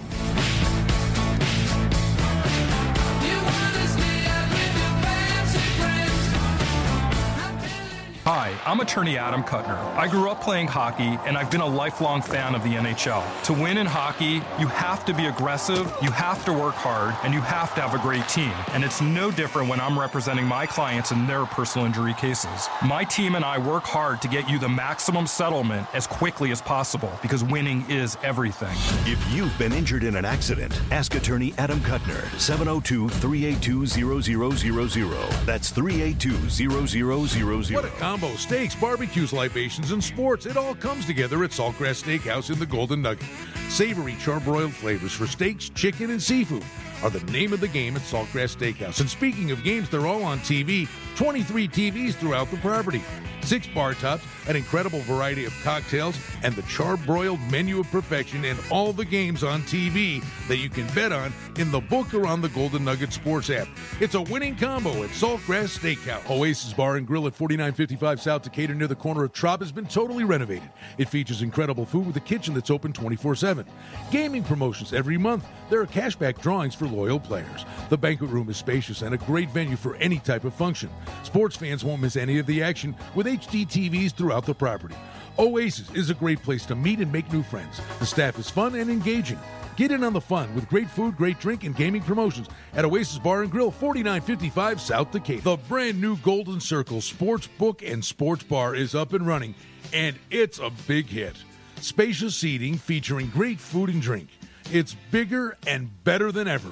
Hi, I'm attorney Adam Kuttner. I grew up playing hockey, and I've been a lifelong fan of the NHL. To win in hockey, you have to be aggressive, you have to work hard, and you have to have a great team. And it's no different when I'm representing my clients in their personal injury cases. My team and I work hard to get you the maximum settlement as quickly as possible because winning is everything. If you've been injured in an accident, ask attorney Adam Kuttner, 702 382 0000. That's 382 0000. Combo. Steaks, barbecues, libations, and sports. It all comes together at Saltgrass Steakhouse in the Golden Nugget. Savory, charbroiled flavors for steaks, chicken, and seafood are the name of the game at Saltgrass Steakhouse. And speaking of games, they're all on TV. 23 TVs throughout the property. Six bar tops, an incredible variety of cocktails, and the charbroiled menu of perfection, and all the games on TV that you can bet on in the book or on the Golden Nugget Sports app. It's a winning combo at Saltgrass Steakhouse. Oasis Bar and Grill at 4955 South Decatur near the corner of Trop has been totally renovated. It features incredible food with a kitchen that's open 24 7. Gaming promotions every month. There are cashback drawings for loyal players. The banquet room is spacious and a great venue for any type of function. Sports fans won't miss any of the action with HD TVs throughout the property. Oasis is a great place to meet and make new friends. The staff is fun and engaging. Get in on the fun with great food, great drink, and gaming promotions at Oasis Bar and Grill, 4955 South Decatur. The brand new Golden Circle Sports Book and Sports Bar is up and running, and it's a big hit. Spacious seating featuring great food and drink. It's bigger and better than ever.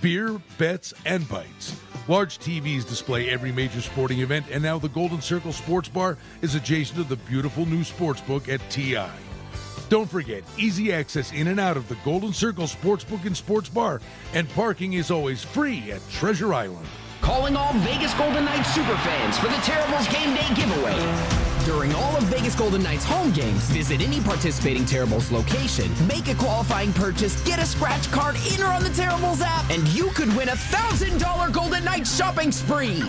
Beer, bets, and bites. Large TVs display every major sporting event, and now the Golden Circle Sports Bar is adjacent to the beautiful new sports book at TI. Don't forget, easy access in and out of the Golden Circle Sportsbook and Sports Bar, and parking is always free at Treasure Island. Calling all Vegas Golden Knights superfans for the Terribles Game Day giveaway. During all of Vegas Golden Knights home games, visit any participating Terribles location, make a qualifying purchase, get a scratch card in or on the Terribles app, and you could win a $1,000 Golden Knights shopping spree.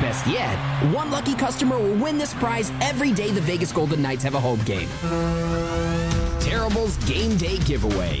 Best yet, one lucky customer will win this prize every day the Vegas Golden Knights have a home game. Terribles Game Day Giveaway.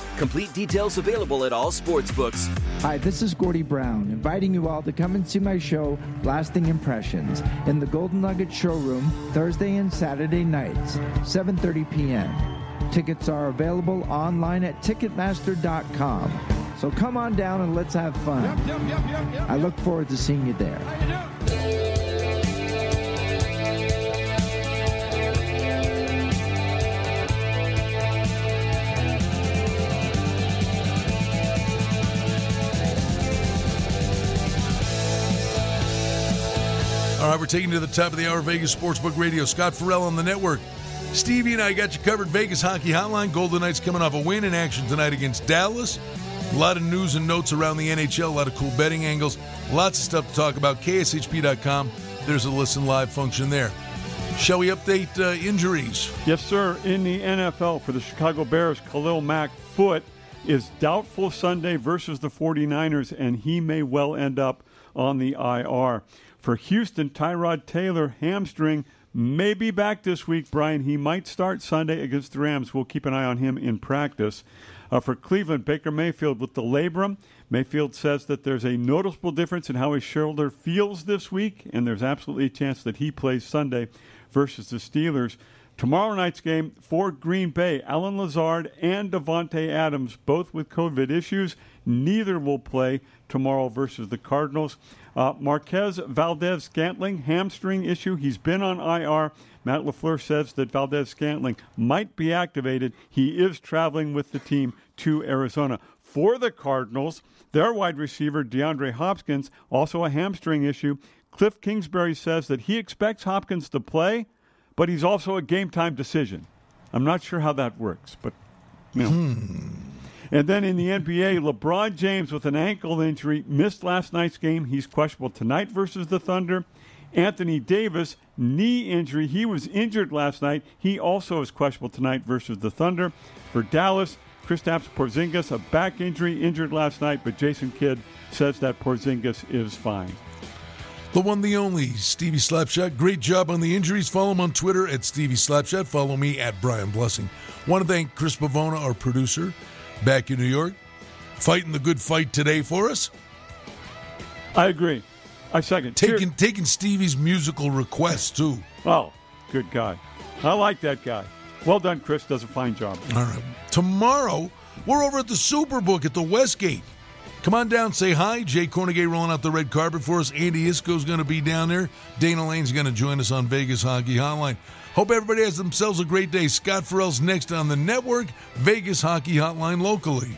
Complete details available at all sports books. Hi, this is Gordy Brown, inviting you all to come and see my show, Lasting Impressions, in the Golden Nugget Showroom Thursday and Saturday nights, 7:30 p.m. Tickets are available online at Ticketmaster.com. So come on down and let's have fun. I look forward to seeing you there. All right, we're taking you to the top of the hour, Vegas Sportsbook Radio. Scott Farrell on the network. Stevie and I got you covered. Vegas Hockey Hotline. Golden Knights coming off a win in action tonight against Dallas. A lot of news and notes around the NHL, a lot of cool betting angles, lots of stuff to talk about. KSHP.com. There's a listen live function there. Shall we update uh, injuries? Yes, sir. In the NFL for the Chicago Bears, Khalil Mack foot is doubtful Sunday versus the 49ers, and he may well end up on the IR. For Houston, Tyrod Taylor hamstring may be back this week, Brian. He might start Sunday against the Rams. We'll keep an eye on him in practice. Uh, for Cleveland, Baker Mayfield with the labrum. Mayfield says that there's a noticeable difference in how his shoulder feels this week, and there's absolutely a chance that he plays Sunday versus the Steelers. Tomorrow night's game for Green Bay, Allen Lazard and Davante Adams, both with COVID issues. Neither will play tomorrow versus the Cardinals. Uh, Marquez Valdes-Scantling, hamstring issue. He's been on IR. Matt LaFleur says that Valdes-Scantling might be activated. He is traveling with the team to Arizona. For the Cardinals, their wide receiver, DeAndre Hopkins, also a hamstring issue. Cliff Kingsbury says that he expects Hopkins to play, but he's also a game time decision. I'm not sure how that works, but you know. Hmm. And then in the NBA, LeBron James with an ankle injury missed last night's game. He's questionable tonight versus the Thunder. Anthony Davis, knee injury. He was injured last night. He also is questionable tonight versus the Thunder. For Dallas, Kristaps Porzingis, a back injury, injured last night, but Jason Kidd says that Porzingis is fine. The one, the only, Stevie Slapshot. Great job on the injuries. Follow him on Twitter at Stevie Slapshot. Follow me at Brian Blessing. Want to thank Chris Pavona, our producer, back in New York, fighting the good fight today for us. I agree. I second. Taking taking Stevie's musical requests too. Oh, good guy. I like that guy. Well done, Chris. Does a fine job. All right. Tomorrow, we're over at the Superbook at the Westgate. Come on down, say hi. Jay Kornegay rolling out the red carpet for us. Andy Isco's going to be down there. Dana Lane's going to join us on Vegas Hockey Hotline. Hope everybody has themselves a great day. Scott Farrell's next on the network, Vegas Hockey Hotline locally.